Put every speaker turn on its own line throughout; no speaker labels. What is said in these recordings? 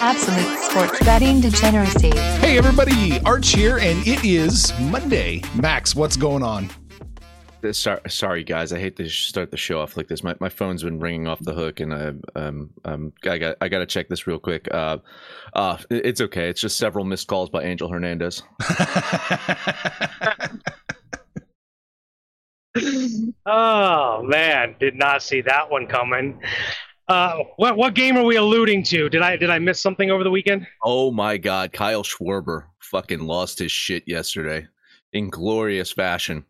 Absolute sports betting degeneracy.
Hey everybody, Arch here, and it is Monday. Max, what's going on?
Sorry, sorry, guys. I hate to start the show off like this. My, my phone's been ringing off the hook, and I um um I got I got to check this real quick. Uh, uh, it's okay. It's just several missed calls by Angel Hernandez.
oh man, did not see that one coming. Uh, what what game are we alluding to? Did I did I miss something over the weekend?
Oh my God, Kyle Schwarber fucking lost his shit yesterday in glorious fashion.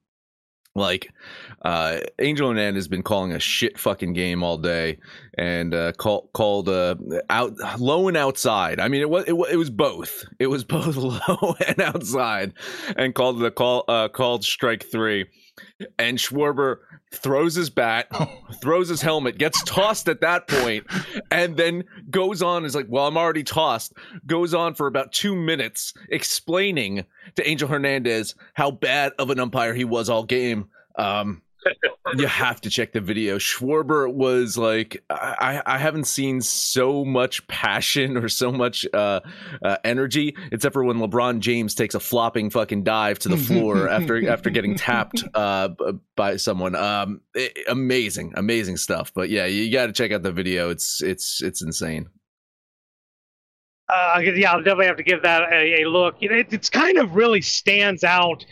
Like, uh, Angel Hernandez has been calling a shit fucking game all day, and uh, call, called uh, out low and outside. I mean, it was it, it was both. It was both low and outside, and called the call uh, called strike three and Schwarber throws his bat, throws his helmet, gets tossed at that point, and then goes on is like, "Well, I'm already tossed." Goes on for about two minutes explaining to Angel Hernandez how bad of an umpire he was all game. Um, you have to check the video. Schwarber was like, I, I haven't seen so much passion or so much uh, uh, energy, except for when LeBron James takes a flopping fucking dive to the floor after after getting tapped uh, by someone. Um, it, amazing, amazing stuff. But yeah, you got to check out the video. It's it's it's insane.
Uh, yeah, I'll definitely have to give that a, a look. You know, it, it's kind of really stands out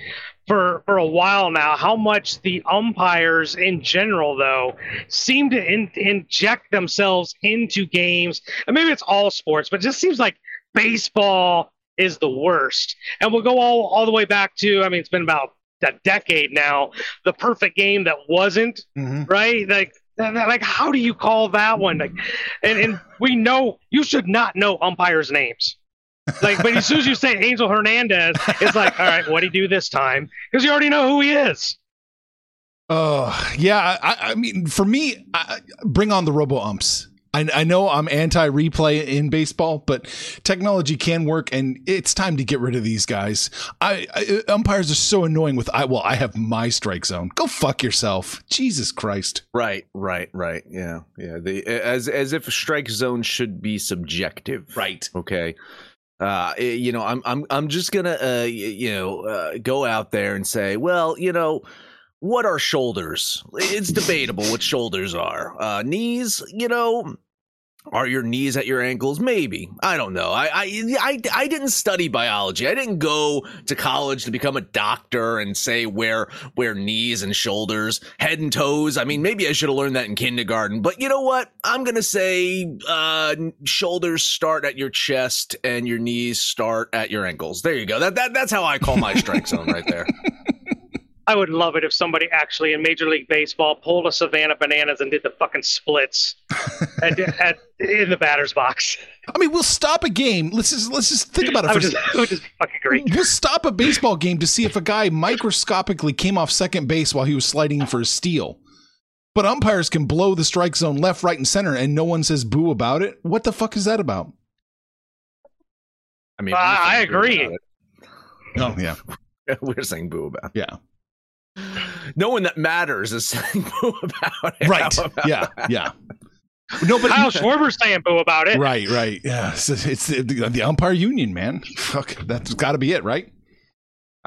for for a while now how much the umpires in general though seem to in, inject themselves into games. And maybe it's all sports but it just seems like baseball is the worst. And we'll go all all the way back to i mean it's been about a decade now the perfect game that wasn't mm-hmm. right? Like like how do you call that one? Like and, and we know you should not know umpires names like, but as soon as you say Angel Hernandez, it's like, all right, what do you do this time? Because you already know who he is.
Oh yeah, I, I mean, for me, I, bring on the robo umps. I, I know I'm anti replay in baseball, but technology can work, and it's time to get rid of these guys. I, I umpires are so annoying. With I well, I have my strike zone. Go fuck yourself, Jesus Christ.
Right, right, right. Yeah, yeah. The as as if strike zone should be subjective.
Right.
Okay uh, eh, you know, I'm I'm I'm just gonna uh, you know uh, go out there and say, well, you know, what are shoulders? It's debatable what shoulders are. Uh, knees, you know, are your knees at your ankles? Maybe. I don't know. I, I, I, I didn't study biology. I didn't go to college to become a doctor and say where where knees and shoulders, head and toes. I mean, maybe I should have learned that in kindergarten. But you know what? I'm gonna say uh, shoulders start at your chest and your knees start at your ankles. There you go. That, that that's how I call my strike zone right there.
I would love it if somebody actually in Major League Baseball pulled a Savannah Bananas and did the fucking splits at, at, in the batter's box.
I mean, we'll stop a game. Let's just let's just think about it. For
just, it would just fucking great.
We'll stop a baseball game to see if a guy microscopically came off second base while he was sliding for a steal. But umpires can blow the strike zone left, right, and center, and no one says boo about it. What the fuck is that about?
I mean, uh, I agree.
Oh yeah,
we're saying boo about.
It. Yeah
no one that matters is saying boo about it.
Right. About yeah. That? Yeah.
No, but Kyle Schwarber's saying boo about it.
Right, right. Yeah, it's, it's the, the, umpire union, man. Fuck, that's got to be it, right?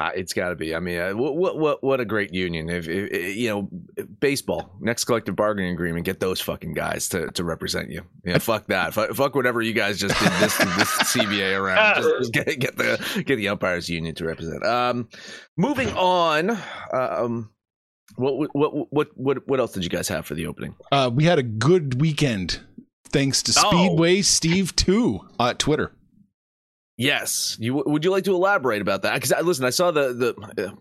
Uh, it's got to be. I mean, uh, what what what a great union! If, if, you know, baseball next collective bargaining agreement, get those fucking guys to, to represent you. Yeah, fuck that. Fuck, fuck, whatever you guys just did this this CBA around. Just, just, get get the get the umpires union to represent. Um, moving on. Um, what what what what what else did you guys have for the opening?
Uh, we had a good weekend thanks to Speedway oh. Steve Two at Twitter.
Yes. You would you like to elaborate about that? Because listen, I saw the the uh,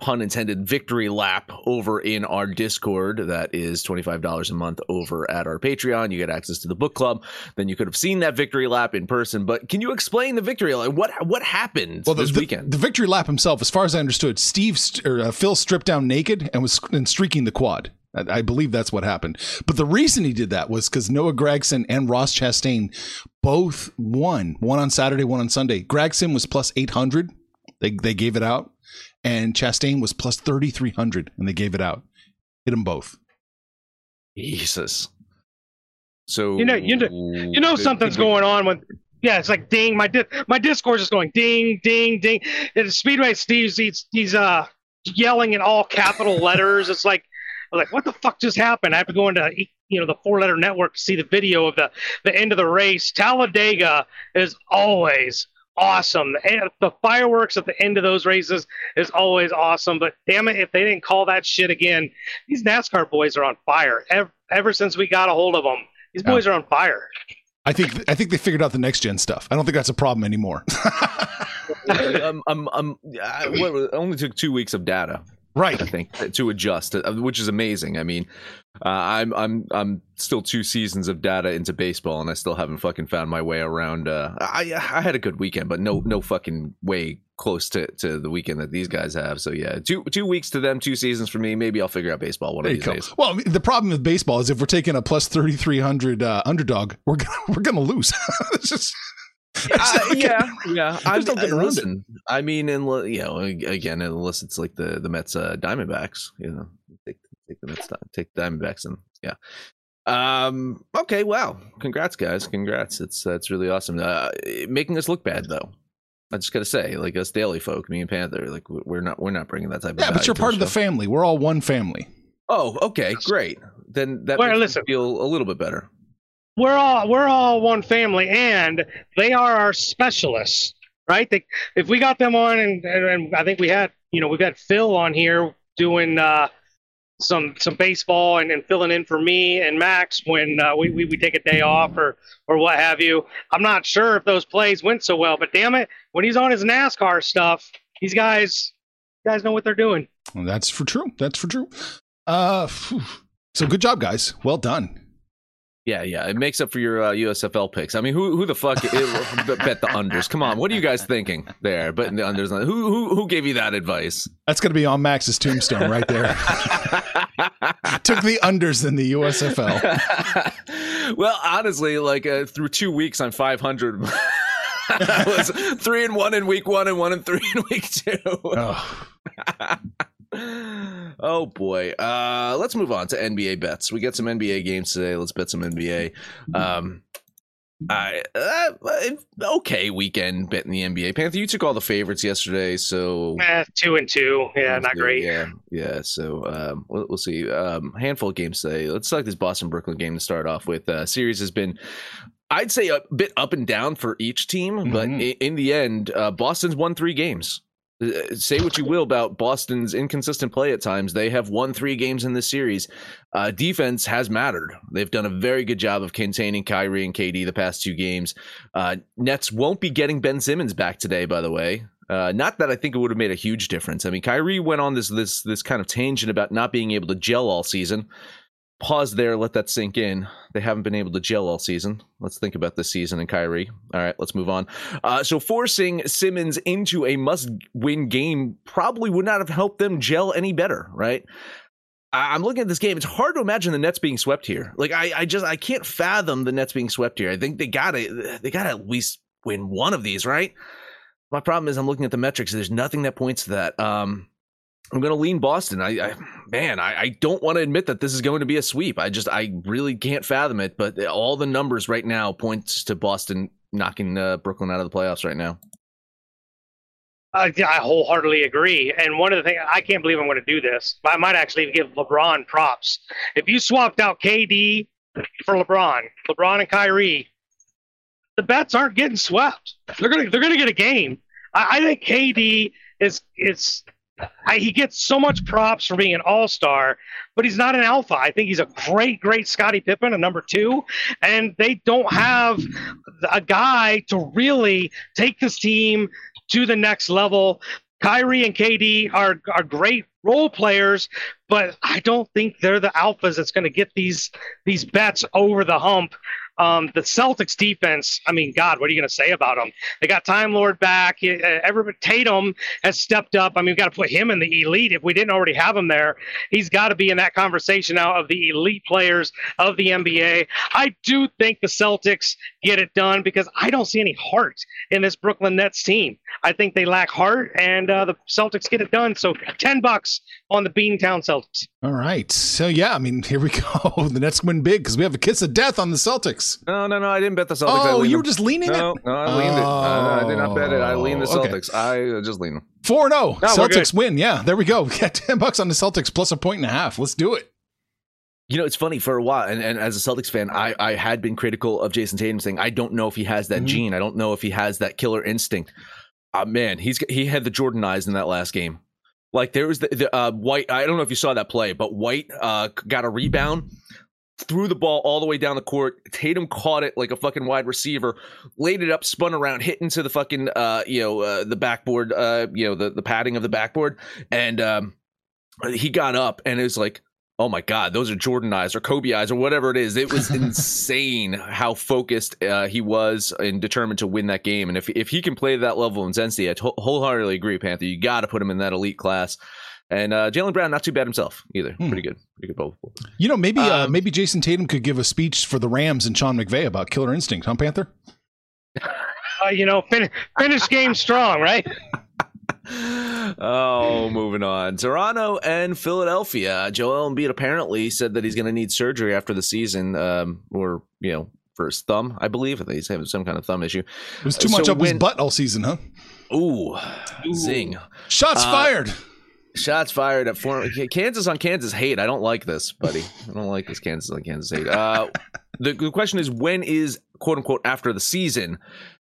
pun intended victory lap over in our Discord. That is twenty five dollars a month over at our Patreon. You get access to the book club. Then you could have seen that victory lap in person. But can you explain the victory lap? What what happened well, this
the,
weekend?
The victory lap himself, as far as I understood, Steve or uh, Phil stripped down naked and was and streaking the quad. I believe that's what happened. But the reason he did that was because Noah Gragson and Ross Chastain both won. One on Saturday, one on Sunday. Gregson was plus 800. They, they gave it out. And Chastain was plus 3,300 and they gave it out. Hit them both.
Jesus. So
You know- you know- You know something's going on when. Yeah, it's like ding. My di- my Discord's just going ding, ding, ding. And Speedway Steve's he's he's uh yelling in all capital letters. It's like I'm like what the fuck just happened? I have to go into you know the four letter network to see the video of the the end of the race. Talladega is always awesome. And the fireworks at the end of those races is always awesome. But damn it, if they didn't call that shit again, these NASCAR boys are on fire. Ever, ever since we got a hold of them, these
Yeah.
boys are on fire.
I think I think they figured out the next gen stuff. I don't think that's a problem anymore.
I'm, I'm, I'm, I, what, it only took two weeks of data,
right.
I think, to adjust, uh, which is amazing. I mean, uh, I'm, I'm, I'm still two seasons of data into baseball, and I still haven't fucking found my way around. Uh, I, I had a good weekend, but no, no fucking way close to, to the weekend that these guys have. So yeah, two, two weeks to them, two seasons for me. Maybe I'll figure out baseball one
There
of these days.
Well, I mean, the problem with baseball is if we're taking a plus thirty three hundred uh, underdog, we're gonna we're gonna lose. it's just
Uh, yeah, yeah. I,
Just don't get around it.
listen, I mean, and you know, again, unless it's like the the Mets uh, Diamondbacks, you know, take take the Mets, take the Diamondbacks, and yeah. Um. Okay. Wow. Congrats, guys. Congrats. It's that's really awesome. Uh, making us look bad though. I just gotta say, like us daily folk, me and Panther, like we're not we're not bringing that type of.
yeah, but you're
to
part of the family. We're all one family.
Oh, okay, great. Then that
Well,
makes me feel a little bit better.
We're all we're all one family, and they are our specialists, right? They, if we got them on, and, and, and I think we had, you know, we've got Phil on here doing uh, some some baseball and, and filling in for me and Max when uh, we, we we take a day off or or what have you. I'm not sure if those plays went so well, but damn it, when he's on his NASCAR stuff, these guys guys know what they're doing.
Well, that's for true. That's for true. Uh, so good job, guys. Well done.
Yeah, yeah, it makes up for your uh, USFL picks. I mean, who who the fuck it, bet the unders? Come on, what are you guys thinking there? But the unders. Who who who gave you that advice?
That's gonna be on Max's tombstone right there. Took the unders in the USFL.
well, honestly, like uh, through two weeks I'm 500, I was three and one in week one and one and three in week two.
Oh,
oh boy. Uh, let's move on to NBA bets. We got some NBA games today. Let's bet some NBA. Um, I uh, okay weekend betting the NBA. Panther, you took all the favorites yesterday, so
Eh, two and two, yeah, not great.
Yeah, yeah. So um, we'll, we'll see. Um, handful of games today. Let's start this Boston Brooklyn game to start off with. Uh, series has been, I'd say, a bit up and down for each team, but
Mhm.
i- in the end, uh, Boston's won three games. Uh, Say what you will about Boston's inconsistent play at times. They have won three games in this series. Uh, defense has mattered. They've done a very good job of containing Kyrie and KD the past two games. Uh, Nets won't be getting Ben Simmons back today, by the way. Uh, not that I think it would have made a huge difference. I mean, Kyrie went on this this this kind of tangent about not being able to gel all season. Pause there, let that sink in. They haven't been able to gel all season. Let's think about this season and Kyrie. All right, let's move on. Uh, so forcing Simmons into a must-win game probably would not have helped them gel any better, right? I'm looking at this game. It's hard to imagine the Nets being swept here. Like I, I just I can't fathom the Nets being swept here. I think they gotta they gotta at least win one of these, right? My problem is I'm looking at the metrics. There's nothing that points to that. Um, I'm going to lean Boston. I, I man, I, I don't want to admit that this is going to be a sweep. I just I really can't fathom it. But all the numbers right now points to Boston knocking uh, Brooklyn out of the playoffs right now.
Uh, yeah, I wholeheartedly agree. And one of the things I can't believe I'm going to do this, I might actually give LeBron props. If you swapped out KD for LeBron, LeBron and Kyrie, the bets aren't getting swept. They're gonna they're gonna get a game. I, I think KD is is I, he gets so much props for being an all star, but he's not an alpha. I think he's a great, great Scottie Pippen, a number two, and they don't have a guy to really take this team to the next level. Kyrie and KD are are great role players, but I don't think they're the alphas that's going to get these these bets over the hump. Um, the Celtics defense, I mean, God, what are you going to say about them? They got Time Lord back. Everett Tatum has stepped up. I mean, we've got to put him in the elite. If we didn't already have him there, he's got to be in that conversation now of the elite players of the NBA. I do think the Celtics get it done because I don't see any heart in this Brooklyn Nets team. I think they lack heart, and uh, the Celtics get it done. So ten bucks on the Beantown Celtics.
All right. So yeah, I mean, here we go. the Nets win big because we have a kiss of death on the Celtics.
No, no, no. I didn't bet the Celtics.
Oh,
leaned
you were just leaning
no,
it.
no, I leaned it. Uh, I did not bet it. I leaned the
Oh, okay.
Celtics. I uh, just leaned them.
Four zero.
No, we're
Celtics win. Yeah, there we go. We got ten bucks on the Celtics plus a point and a half. Let's do it.
You know, it's funny for a while, and, and as a Celtics fan, I, I had been critical of Jayson Tatum, saying I don't know if he has that
Mhm.
gene. I don't know if he has that killer instinct. Uh, man, he's he had the Jordan eyes in that last game. Like there was the, the uh, White. I don't know if you saw that play, but White uh, got a rebound, threw the ball all the way down the court. Tatum caught it like a fucking wide receiver, laid it up, spun around, hit into the fucking uh, you know uh, the backboard, uh, you know the the padding of the backboard, and um, he got up and it was like oh my god those are jordan eyes or kobe eyes or whatever it is it was insane how focused uh, he was and determined to win that game and if, if he can play that level of intensity i to- wholeheartedly agree panther you got to put him in that elite class and uh, jaylen brown not too bad himself either
Hmm.
pretty good pretty good both
You know, maybe uh,
Um,
maybe Jayson Tatum could give a speech for the Rams and Sean McVay about killer instinct, huh, Panther?
Uh, you know, fin- finish game strong, right?
oh, moving on. Toronto and Philadelphia. Joel Embiid apparently said that he's going to need surgery after the season, um, or you know, for his thumb, I believe. He's having some kind of thumb issue.
It was too
So
much up his butt all season, huh?
Ooh, zing!
Shots
Uh,
fired.
Shots fired at former Kansas on Kansas hate. I don't like this, buddy. I don't like this Kansas on Kansas hate. Uh, the, the question is, when is quote unquote after the season?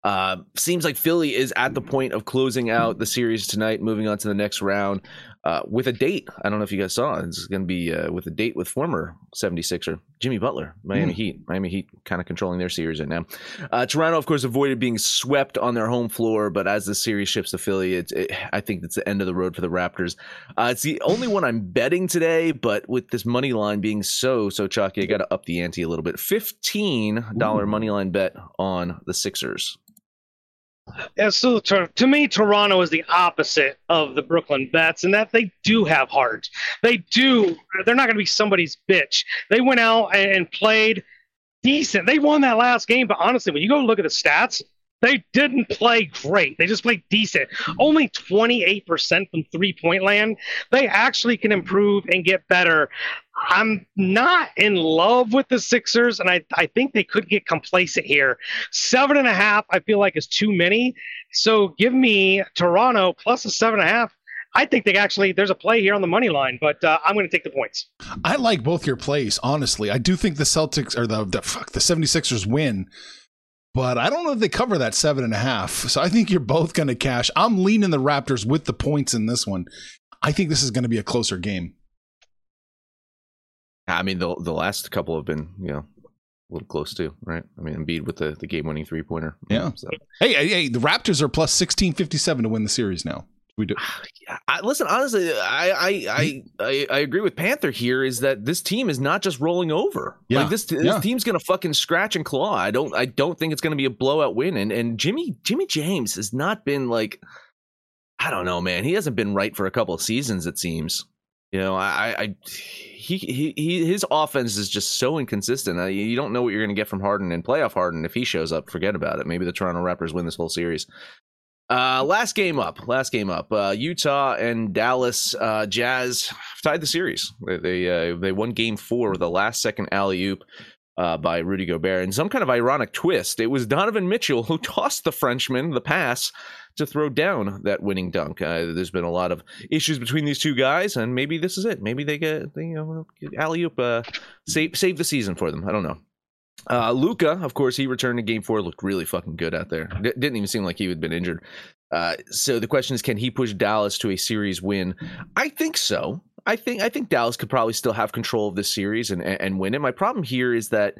Uh, seems like Philly is at the point of closing out the series tonight, moving on to the next round uh, with a date. I don't know if you guys saw it. It's going to be uh, with a date with former 76er Jimmy Butler, Miami
Hmm.
Heat. Miami Heat kind of controlling their series right now. Uh, Toronto, of course, avoided being swept on their home floor, but as the series shifts to Philly, it's, it, I think it's the end of the road for the Raptors. Uh, it's the only one I'm betting today, but with this money line being so so chalky, I got to up the ante a little bit. Fifteen dollar
Ooh.
money line bet on the Sixers.
Yeah, so to, to me, Toronto is the opposite of the Brooklyn Nets, in that they do have heart. They do. They're not going to be somebody's bitch. They went out and, and played decent. They won that last game, but honestly, when you go look at the stats, they didn't play great. They just played decent. Only 28% from three point land. They actually can improve and get better. I'm not in love with the Sixers, and I, I think they could get complacent here. Seven and a half, I feel like, is too many. So give me Toronto plus a seven and a half. I think they actually, there's a play here on the money line, but uh, I'm going to take the points.
I like both your plays, honestly. I do think the Celtics or the, the fuck the 76ers win, but I don't know if they cover that seven and a half. So I think you're both going to cash. I'm leaning the Raptors with the points in this one. I think this is going to be a closer game.
I mean, the the last couple have been you know a little close too, right? I mean, Embiid with the, the game winning three pointer.
Yeah.
Um, so
Hey, hey, hey, the Raptors are plus 1657 to win the series now. We do.
I, listen, honestly, I, I I I I agree with Panther here. Is that this team is not just rolling over?
Yeah,
Like this, this
yeah.
team's gonna fucking scratch and claw. I don't I don't think it's gonna be a blowout win. And and Jimmy Jimmy James has not been like I don't know, man. He hasn't been right for a couple of seasons. It seems. You know, I I he he, he his offense is just so inconsistent. You don't know what you're gonna get from Harden and playoff Harden. If he shows up, forget about it. Maybe the Toronto Raptors win this whole series. Uh, last game up. Last game up. Uh, Utah and Dallas uh, Jazz tied the series. They they, uh, they won Game Four with a last second alley oop uh, by Rudy Gobert. In some kind of ironic twist, it was Donovan Mitchell who tossed the Frenchman the pass to throw down that winning dunk. Uh, there's been a lot of issues between these two guys, and maybe this is it. Maybe they get they, you know alley oop uh, save save the season for them. I don't know. Uh, Luka, of course, he returned to Game Four. Looked really fucking good out there. D- didn't even seem like he had been injured. Uh, so the question is, can he push Dallas to a series win? I think so. I think I think Dallas could probably still have control of this series and and win it. My problem here is that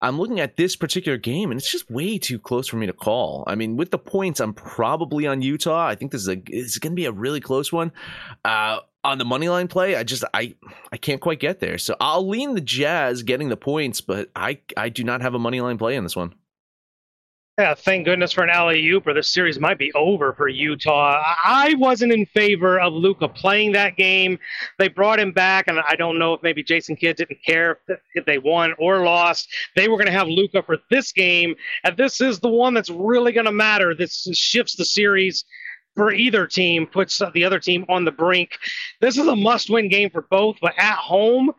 I'm looking at this particular game and it's just way too close for me to call. I mean, with the points, I'm probably on Utah. I think this is a it's going to be a really close one. Uh, on the money line play, I just I I can't quite get there. So I'll lean the Jazz getting the points, but I I do not have a money line play in this one.
Yeah, thank goodness for an alley oop, or this series might be over for Utah. I wasn't in favor of Luka playing that game. They brought him back, and I don't know if maybe Jason Kidd didn't care if, they won or lost. They were going to have Luka for this game, and this is the one that's really going to matter. This shifts the series. for either team puts the other team on the brink. This is a must-win game for both, but at home,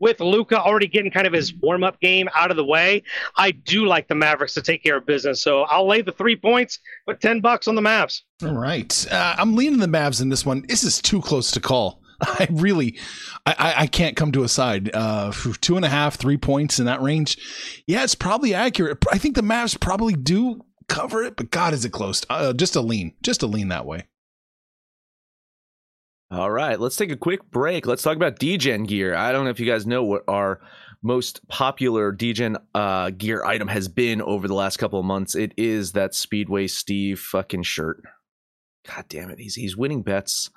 with Luka already getting kind of his warm up game out of the way, I do like the Mavericks to take care of business. So I'll lay the three points, put 10 bucks on the Mavs.
All right. Uh, I'm leaning the Mavs in this one. This is too close to call. I really, I, I can't come to a side. Uh, two and a half, three points in that range. Yeah, it's probably accurate. I think the Mavs probably do cover it, but God, is it close? Uh, just a lean, just a lean that way.
All right, let's take a quick break. Let's talk about Degen gear. I don't know if you guys know what our most popular Degen uh, gear item has been over the last couple of months. It is that Speedway Steve fucking shirt. God damn it, he's he's winning bets.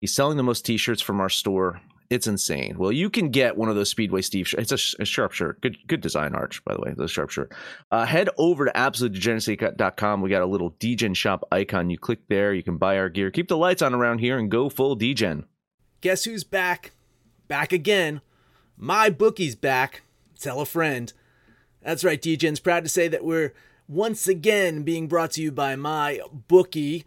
He's selling the most T-shirts from our store. It's insane. Well, you can get one of those Speedway Steve shirts. It's a, a, sharp shirt. Good good design, Arch, by the way. The sharp shirt. Uh, head over to absolutedegeneracy.com. We got a little Degen shop icon. You click there. You can buy our gear. Keep the lights on around here and go full Degen.
Guess who's back? Back again. MyBookie's back. Tell a friend. That's right, Degen's proud to say that we're once again being brought to you by my bookie.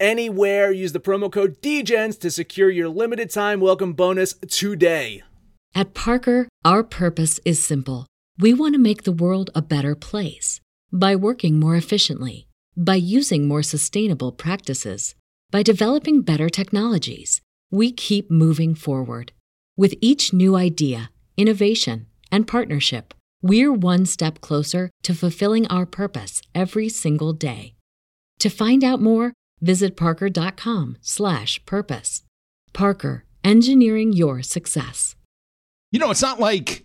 anywhere. Use the promo code DEGENS to secure your limited time welcome bonus today.
At Parker, our purpose is simple. We want to make the world a better place by working more efficiently, by using more sustainable practices, by developing better technologies. We keep moving forward. With each new idea, innovation, and partnership, we're one step closer to fulfilling our purpose every single day. To find out more, Visit parker.com slash purpose. Parker, engineering your success.
You know, it's not like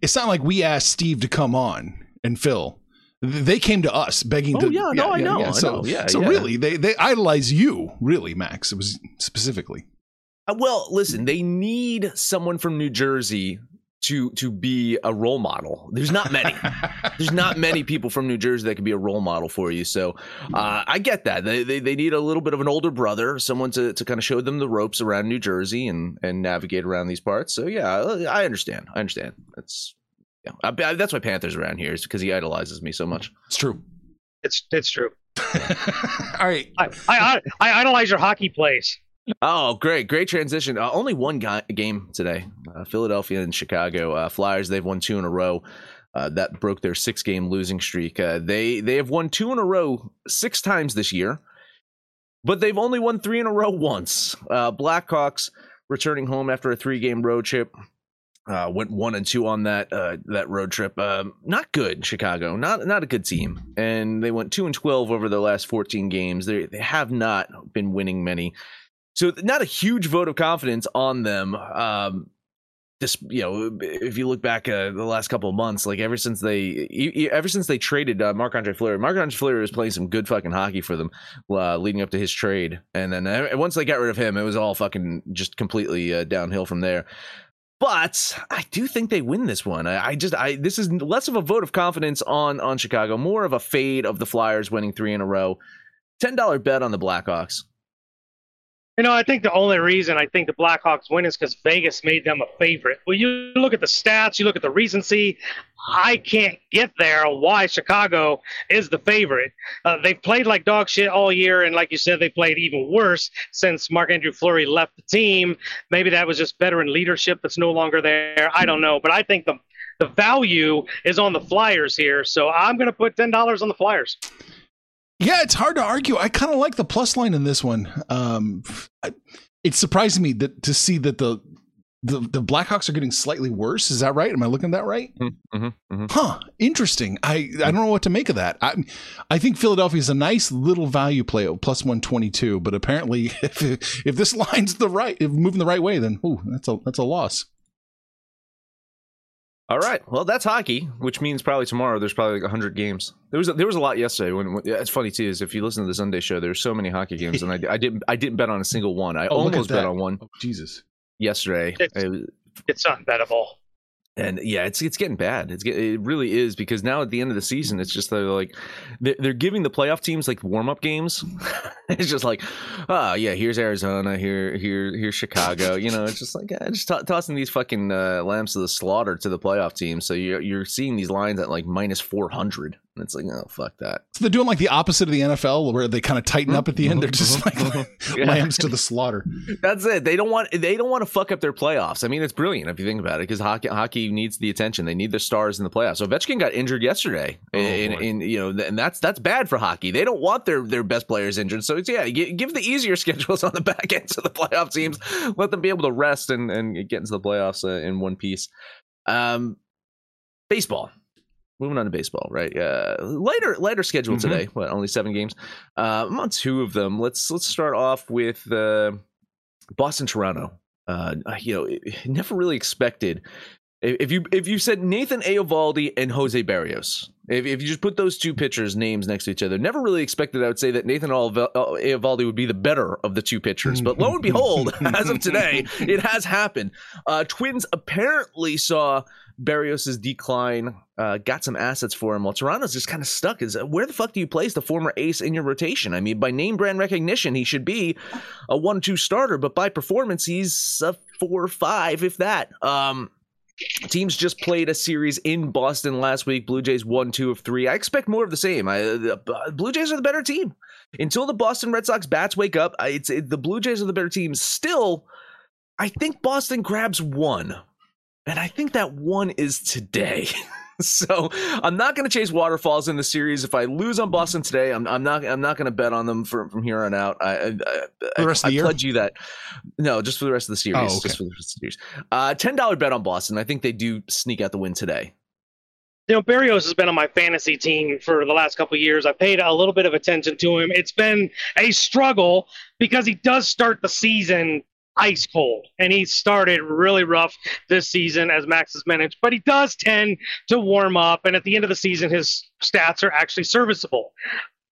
it's not like we asked Steve to come on and Phil. They came to us begging
oh,
to.
Yeah, no, yeah, I know. Yeah. So, I know. Yeah,
so
yeah.
really, they they idolize you, really, Max. It was specifically.
Uh, well, listen, they need someone from New Jersey to to be a role model. There's not many. There's not many people from New Jersey that can be a role model for you. So uh, I get that. They, they they need a little bit of an older brother, someone to, to kind of show them the ropes around New Jersey and and navigate around these parts. So yeah, I understand. I understand. That's yeah. I, I, that's why Panthers around here is because he idolizes me so much.
It's true.
It's it's true.
All right.
I, I I idolize your hockey plays.
Oh, great, great transition. Uh, only one game today. Uh, Philadelphia and Chicago uh, Flyers. They've won two in a row. Uh, that broke their six-game losing streak. Uh, they they have won two in a row six times this year, but they've only won three in a row once. Uh, Blackhawks returning home after a three-game road trip. went one and two on that that road trip. Um, not good, Chicago. Not not a good team, and they went two and twelve over the last fourteen games. They they have not been winning many. So not a huge vote of confidence on them. Um, this, you know, if you look back uh, the last couple of months, like ever since they, ever since they traded uh, Marc Andre Fleury, Marc Andre Fleury was playing some good fucking hockey for them, uh, leading up to his trade, and then uh, once they got rid of him, it was all fucking just completely uh, downhill from there. But I do think they win this one. I, I, just, I this is less of a vote of confidence on on Chicago, more of a fade of the Flyers winning three in a row. Ten dollar bet on the Blackhawks.
You know, I think the only reason I think the Blackhawks win is because Vegas made them a favorite. Well, you look at the stats, you look at the recency. I can't get there why Chicago is the favorite. Uh, they've played like dog shit all year, and like you said, they played even worse since Mark Andrew Fleury left the team. Maybe that was just veteran leadership that's no longer there. I don't know, but I think the the value is on the Flyers here, so I'm going to put ten dollars on the Flyers.
Yeah, it's hard to argue. I kind of like the plus line in this one. Um, I, it's surprising me that to see that the, the the Blackhawks are getting slightly worse. Is that right? Am I looking at that right?
Mm-hmm, mm-hmm.
Huh. Interesting. I I don't know what to make of that. I I think Philadelphia is a nice little value play at plus one twenty two, but apparently if if this line's the right, if moving the right way, then ooh, that's a that's a loss.
All right. Well, that's hockey, which means probably tomorrow there's probably like 100 games. There was a, there was a lot yesterday. When, when yeah, it's funny too is if you listen to the Sunday show, there's so many hockey games, and I, I didn't I didn't bet on a single one. I
Oh,
almost bet on one
Oh, Jesus.
yesterday.
It's-
It-
It's unbettable.
And yeah, it's it's getting bad. It's get, it really is because now at the end of the season, it's just they're like they're, they're giving the playoff teams like warm up games. it's just like, oh yeah, here's Arizona, here here here's Chicago. You know, it's just like just to tossing these fucking uh, lambs the slaughter to the playoff team. So you're you're seeing these lines at like minus four hundred, and it's like oh fuck that.
So they're doing like the opposite of the NFL, where they kind of tighten up at the end. They're just like
Yeah.
lambs to the slaughter.
That's it. They don't want they don't want to fuck up their playoffs. I mean, it's brilliant if you think about it because hockey hockey needs the attention. They need their stars in the playoffs. So Ovechkin got injured yesterday,
Oh,
and,
boy.
and you know, and that's that's bad for hockey. They don't want their their best players injured. So it's yeah, give the easier schedules on the back end to the playoff teams. Let them be able to rest and and get into the playoffs uh, in one piece. Um, baseball. Moving on to baseball, right? Uh, lighter lighter schedule
Mhm.
today. What only seven games? Uh, I'm on two of them. Let's let's start off with uh, Boston Toronto. Uh, you know, it- never really expected. If you if you said Nathan Eovaldi and Jose Berrios, if, if you just put those two pitchers' names next to each other, never really expected I would say that Nathan Eoval- Eovaldi would be the better of the two pitchers. But lo and behold, as of today, it has happened. Uh, Twins apparently saw Berrios' decline, uh, got some assets for him, while Toronto's just kind of stuck. Is where the fuck do you place the former ace in your rotation? I mean, by name brand recognition, he should be a one-two starter, but by performance, he's a four-five, if that. Um, teams just played a series in Boston last week. Blue Jays one, two of three. I expect more of the same. I, Blue Jays are the better team until the Boston Red Sox bats wake up. It's it, the Blue Jays are the better team. Still, I think Boston grabs one, and I think that one is today. so I'm not going to chase waterfalls in the series. If I lose on Boston today, I'm, I'm not I'm not going to bet on them from from here on out. I, I, I,
the rest of
I
the year?
pledge you that. No, just for the rest of the series.
Oh, okay.
Just for the rest of the series. Uh, ten dollar bet on Boston. I think they do sneak out the win today.
You know, Berrios has been on my fantasy team for the last couple of years. I paid a little bit of attention to him. It's been a struggle because he does start the season ice cold, and he started really rough this season, as Max has managed. But he does tend to warm up, and at the end of the season, his stats are actually serviceable.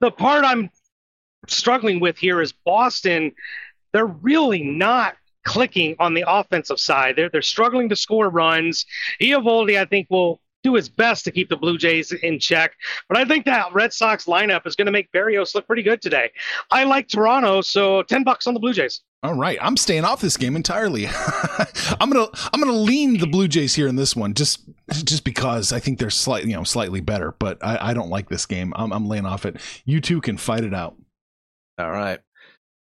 The part I'm struggling with here is Boston. They're really not clicking on the offensive side. They're they're struggling to score runs. Eovaldi, I think, will do his best to keep the Blue Jays in check. But I think that Red Sox lineup is going to make Berrios look pretty good today. I like Toronto, so ten bucks on the Blue Jays.
All right, I'm staying off this game entirely. I'm gonna I'm gonna lean the Blue Jays here in this one, just just because I think they're slightly you know slightly better, but I, I don't like this game. I'm, I'm laying off it. You two can fight it out.
All right.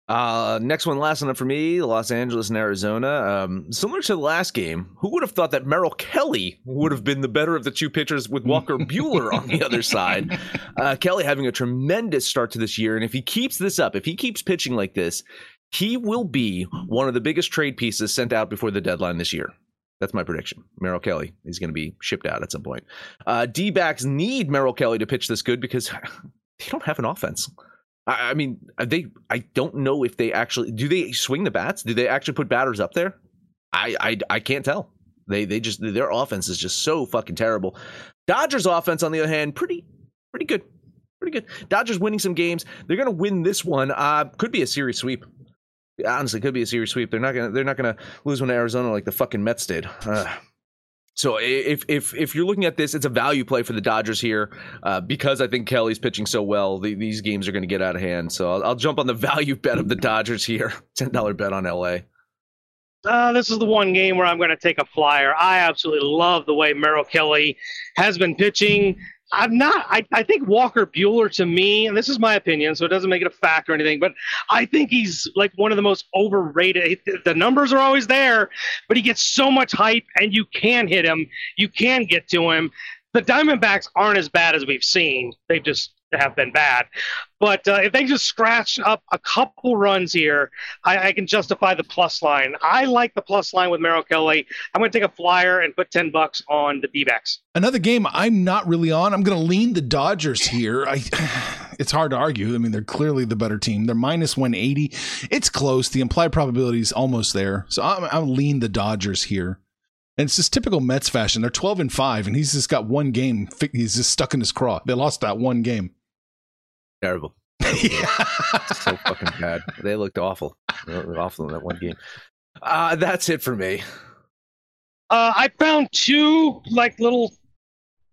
Uh, next one, last one up for me, Los Angeles and Arizona. Um, similar to the last game, who would have thought that Merrill Kelly would have been the better of the two pitchers with Walker Buehler on the other side? Uh, Kelly having a tremendous start to this year, and if he keeps this up, if he keeps pitching like this, he will be one of the biggest trade pieces sent out before the deadline this year. That's my prediction. Merrill Kelly is going to be shipped out at some point. Uh, D backs need Merrill Kelly to pitch this good because they don't have an offense. I, mean, they. I don't know if they actually do. They swing the bats. Do they actually put batters up there? I I, I can't tell. They they just their offense is just so fucking terrible. Dodgers offense on the other hand, pretty pretty good, pretty good. Dodgers winning some games. They're gonna win this one. Uh, could be a series sweep. Honestly, could be a series sweep. They're not gonna they're not gonna lose one to Arizona like the fucking Mets did. Uh, so if if if you're looking at this, it's a value play for the Dodgers here uh, because I think Kelly's pitching so well. The, these games are going to get out of hand. So I'll, I'll jump on the value bet of the Dodgers here. Ten dollar bet on LA.
Uh, this is the one game where I'm going to take a flyer. I absolutely love the way Merrill Kelly has been pitching. I'm not. I, I think Walker Buehler to me, and this is my opinion, so it doesn't make it a fact or anything, but I think he's like one of the most overrated. The numbers are always there, but he gets so much hype, and you can hit him. You can get to him. The Diamondbacks aren't as bad as we've seen. They've just have been bad. But uh, if they just scratch up a couple runs here, I, I, can justify the plus line. I like the plus line with Merrill Kelly. I'm going to take a flyer and put 10 bucks on the D.
Another game I'm not really on. I'm going to lean the Dodgers here. I, it's hard to argue. I mean, they're clearly the better team. They're minus 180. It's close. The implied probability is almost there. So I'm, I'm lean the Dodgers here. And it's just typical Mets fashion. They're 12 and 5, and he's just got one game. He's just stuck in his craw. They lost that one game.
Terrible. so fucking bad. They looked awful. They looked awful in that one game. Uh, that's it for me.
Uh, I found two like little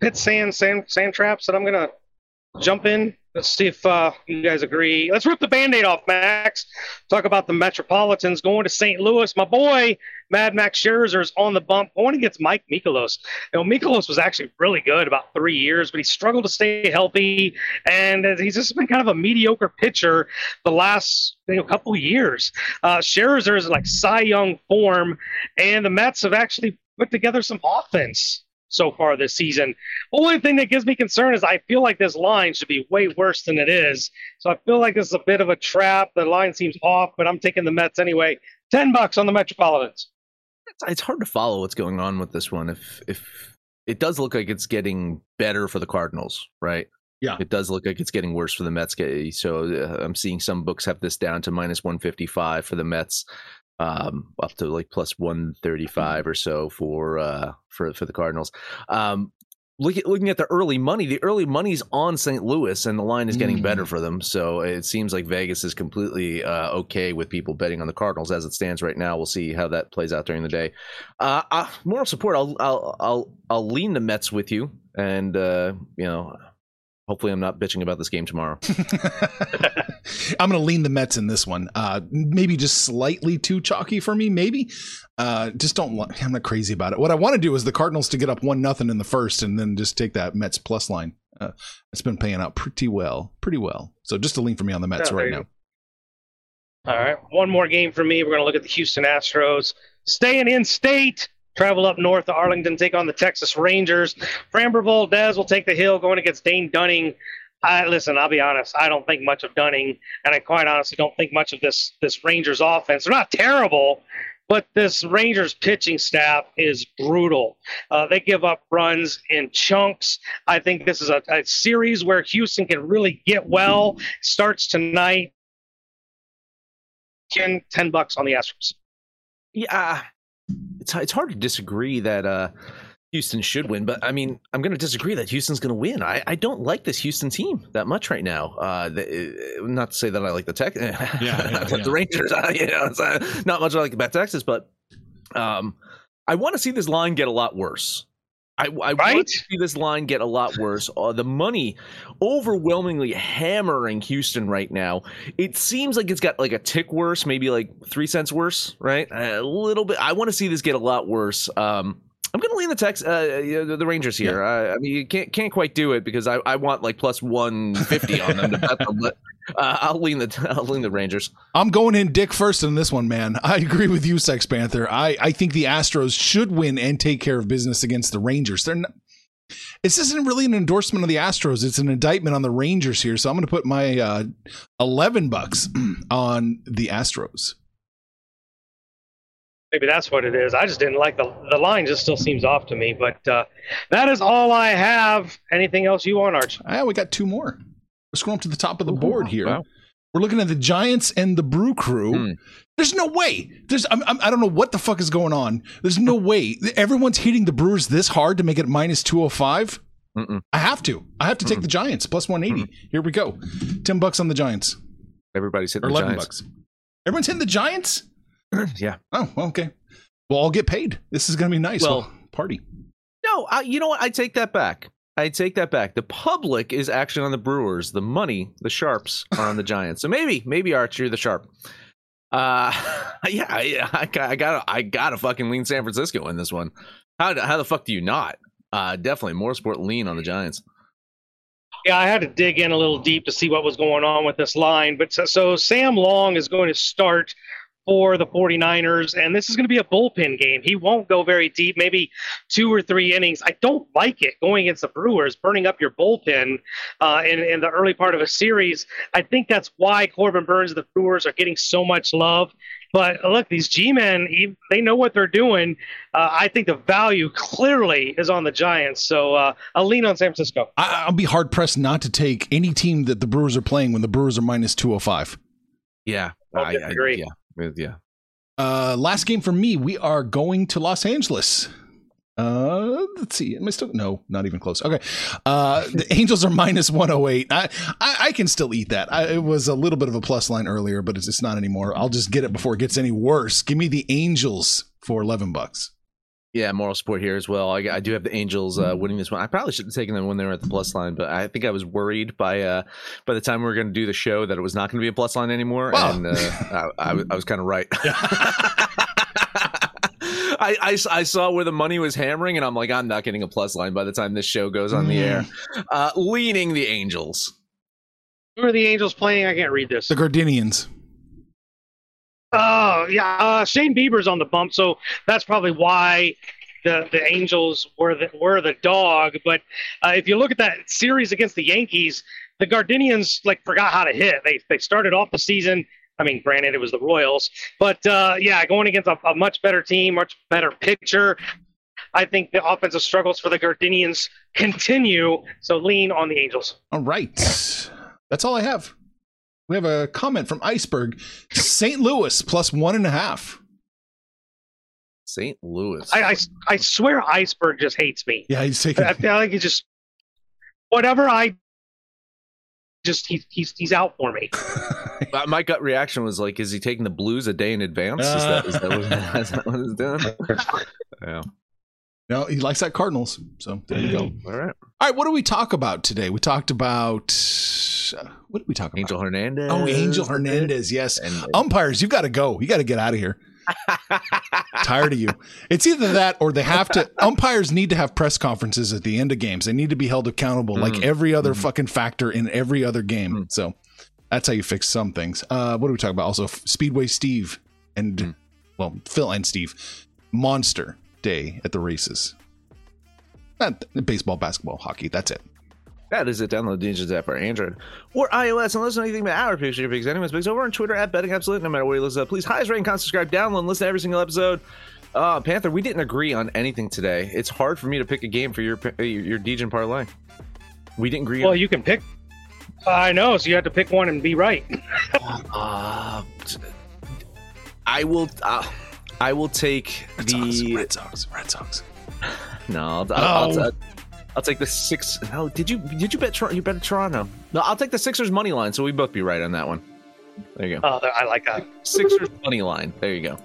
pit sand sand sand traps that I'm gonna jump in Let's see if uh, you guys agree. Let's rip the band-aid off, Max. Talk about the Metropolitans going to St. Louis. My boy, Mad Max Scherzer is on the bump going against Mike Mikolas. You know, Mikolas was actually really good about three years, but he struggled to stay healthy, and he's just been kind of a mediocre pitcher the last you know, couple years. Uh, Scherzer is like Cy Young form, and the Mets have actually put together some offense so far this season. Only thing that gives me concern is I feel like this line should be way worse than it is. So I feel like this is a bit of a trap. The line seems off, but I'm taking the Mets anyway. Ten bucks on the Metropolitans.
It's, it's hard to follow what's going on with this one. If if it does look like it's getting better for the Cardinals, right?
Yeah,
it does look like it's getting worse for the Mets. So uh, I'm seeing some books have this down to minus 155 for the Mets um, up to like plus 135 or so for uh, for for the Cardinals. Um, look at, looking at the early money, the early money's on St. Louis, and the line is getting mm. better for them. So it seems like Vegas is completely uh, okay with people betting on the Cardinals as it stands right now. We'll see how that plays out during the day. Uh, uh, moral support. I'll I'll I'll I'll lean the Mets with you, and uh, you know Hopefully, I'm not bitching about this game tomorrow.
I'm going to lean the Mets in this one. Uh, maybe just slightly too chalky for me. Maybe. Uh, just don't. I'm not crazy about it. What I want to do is the Cardinals to get up one nothing in the first, and then just take that Mets plus line. Uh, it's been paying out pretty well, pretty well. So just a lean for me on the Mets yeah, right now.
All right, one more game for me. We're going to look at the Houston Astros staying in state travel up north to Arlington, take on the Texas Rangers. Framber Valdez will take the hill going against Dane Dunning. I, listen, I'll be honest. I don't think much of Dunning, and I quite honestly don't think much of this this Rangers offense. They're not terrible, but this Rangers pitching staff is brutal. Uh, they give up runs in chunks. I think this is a, a series where Houston can really get well. Starts tonight. 10, 10 bucks on the Astros.
Yeah, it's it's hard to disagree that uh, Houston should win, but I mean, I'm going to disagree that Houston's going to win. I, I don't like this Houston team that much right now. Uh, the, uh, not to say that I like the Tech, yeah, yeah, the yeah. Rangers. Uh, you know, uh, not much I like about Texas, but um, I want to see this line get a lot worse. I, I right? want to see this line get a lot worse. Uh, the money overwhelmingly hammering Houston right now. It seems like it's got like a tick worse, maybe like three cents worse, right? A little bit. I want to see this get a lot worse. Um, I'm going to lean the Tex, uh, the Rangers here. Yeah. I, I, mean, you can't can't quite do it because I, I want like plus 150 on them to bet them, but uh, I'll lean the I'll lean the Rangers.
I'm going in Dick first in this one, man. I agree with you, Sex Panther. I I think the Astros should win and take care of business against the Rangers. They're not. This isn't really an endorsement of the Astros. It's an indictment on the Rangers here. So I'm going to put my uh, 11 bucks on the Astros.
Maybe that's what it is. I just didn't like the the line. Just still seems off to me. But uh, that is all I have. Anything else you want, Arch?
Ah, we got two more. We're scrolling to the top of the board here. Wow. We're looking at the Giants and the Brew Crew. Hmm. There's no way. There's I'm, I'm, I do not know what the fuck is going on. There's no way everyone's hitting the Brewers this hard to make it minus 205. Mm-mm. I have to. I have to take Mm-mm. the Giants plus 180. Mm-mm. Here we go. 10 bucks on the Giants.
Everybody's hitting or 11 Giants. bucks.
Everyone's hitting the Giants?
yeah.
Oh, well, okay. Well, I'll get paid. This is going to be nice. Well, well party.
No, I, you know what? I take that back. I take that back. The public is actually on the Brewers. The money, the sharps, are on the Giants. So maybe, maybe Archer, you're the sharp. Uh, yeah, I, I, I gotta, I gotta fucking lean San Francisco in this one. How, how the fuck do you not? Uh, definitely more sport lean on the Giants.
Yeah, I had to dig in a little deep to see what was going on with this line. But so, so Sam Long is going to start for the 49ers, and this is going to be a bullpen game. He won't go very deep, maybe two or three innings. I don't like it going against the Brewers, burning up your bullpen uh, in, in the early part of a series. I think that's why Corbin Burnes and the Brewers are getting so much love. But look, these G men, they know what they're doing. Uh, I think the value clearly is on the Giants. So uh, I'll lean on San Francisco.
I, I'll be hard pressed not to take any team that the Brewers are playing when the Brewers are minus 205.
Yeah.
I'll
I, I, yeah. Yeah.
Uh, last game for me, we are going to Los Angeles. Uh, let's see. Am I still? No, not even close. Okay. Uh, the Angels are minus 108. I, I, I can still eat that. I, it was a little bit of a plus line earlier, but it's, it's not anymore. I'll just get it before it gets any worse. Give me the Angels for 11 bucks.
Yeah, moral support here as well. I, I do have the Angels uh, winning this one. I probably should have taken them when they were at the plus line, but I think I was worried by uh, by the time we were going to do the show that it was not going to be a plus line anymore,
Wow.
and uh, I, I, was- I was kind of right. I, I, I saw where the money was hammering, and I'm like, I'm not getting a plus line by the time this show goes on the air. Uh, leaning the Angels.
Who are the Angels playing? I can't read this.
The Gardenians.
Oh yeah, uh, Shane Bieber's on the bump, so that's probably why the the Angels were the were the dog. But uh, if you look at that series against the Yankees, the Gardenians like forgot how to hit. They they started off the season. I mean, granted, it was the Royals, but uh, yeah, going against a, a much better team, much better pitcher. I think the offensive struggles for the Gardenians continue. So lean on the Angels.
All right. That's all I have. We have a comment from Iceberg. St. Louis plus one and a half.
St. Louis.
I, I, I swear, Iceberg just hates me.
Yeah, he's taking.
I feel like he just whatever I just he's he's he's out for me.
Uh, my gut reaction was like, is he taking the Blues a day in advance? Is that, is that, what, is that what he's doing? Yeah.
No, he likes that Cardinals. So there you go.
All right.
All right, what do we talk about today? We talked about uh, what did we talk about?
Angel Hernandez.
Oh, Angel Hernandez. Yes.
And,
Umpires, you've got to go. You got to get out of here. Tired of you. It's either that or they have to. Umpires need to have press conferences at the end of games. They need to be held accountable like
Mm.
every other
Mm.
fucking factor in every other game.
Mm.
So that's how you fix some things. Uh, what do we talk about? Also, Speedway Steve and
Mm.
well, Phil and Steve. Monster Day at the races. Not baseball, basketball, hockey. That's it.
That is it. Download the Ninjas app for Android or iOS and listen to anything about our picks, your picks, anyone's picks over on Twitter at Betting Absolute. No matter where you listen, please highest rate and con subscribe, download, and listen to every single episode. Uh, Panther, we didn't agree on anything today. It's hard for me to pick a game for your your, your Degen parlay. We didn't agree.
Well,
on
you can pick. I know, so you have to pick one and be right.
Uh, I will. Uh, I will take
Red Sox,
the.
Red Sox, Red Sox.
No, I'll, I'll,
Oh.
I'll, I'll take the six. No, did you did you bet Tor- you bet Toronto? No, I'll take the Sixers money line. So we both be right on that one. There you go.
Oh, I like that.
Sixers money line. There you go.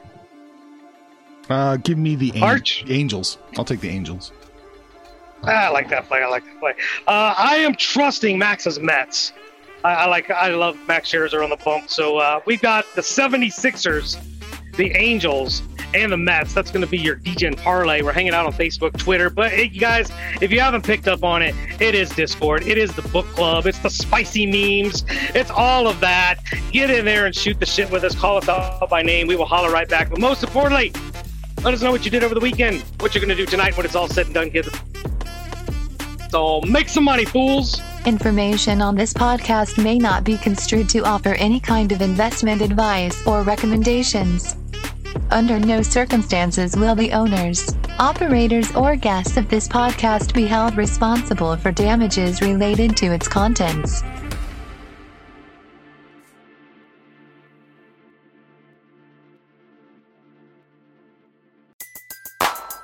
Uh, give me the an-
Arch.
Angels. I'll take the Angels.
I like that play. I like that play. Uh, I am trusting Max's Mets. I, I like. I love Max Scherzer on the bump. So uh, we've got the 76ers, the Angels, and the Mets. That's going to be your Degen parlay. We're hanging out on Facebook, Twitter. But hey, you guys, if you haven't picked up on it, it is Discord. It is the book club. It's the spicy memes. It's all of that. Get in there and shoot the shit with us. Call us out by name. We will holler right back. But most importantly, let us know what you did over the weekend. What you're going to do tonight when it's all said and done, kids. So make some money, fools.
Information on this podcast may not be construed to offer any kind of investment advice or recommendations. Under no circumstances will the owners, operators, or guests of this podcast be held responsible for damages related to its contents.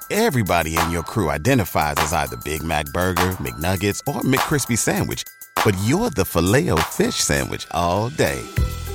Everybody in your crew identifies as either Big Mac Burger, McNuggets, or McCrispy Sandwich. But you're the Filet-O-Fish Sandwich all day.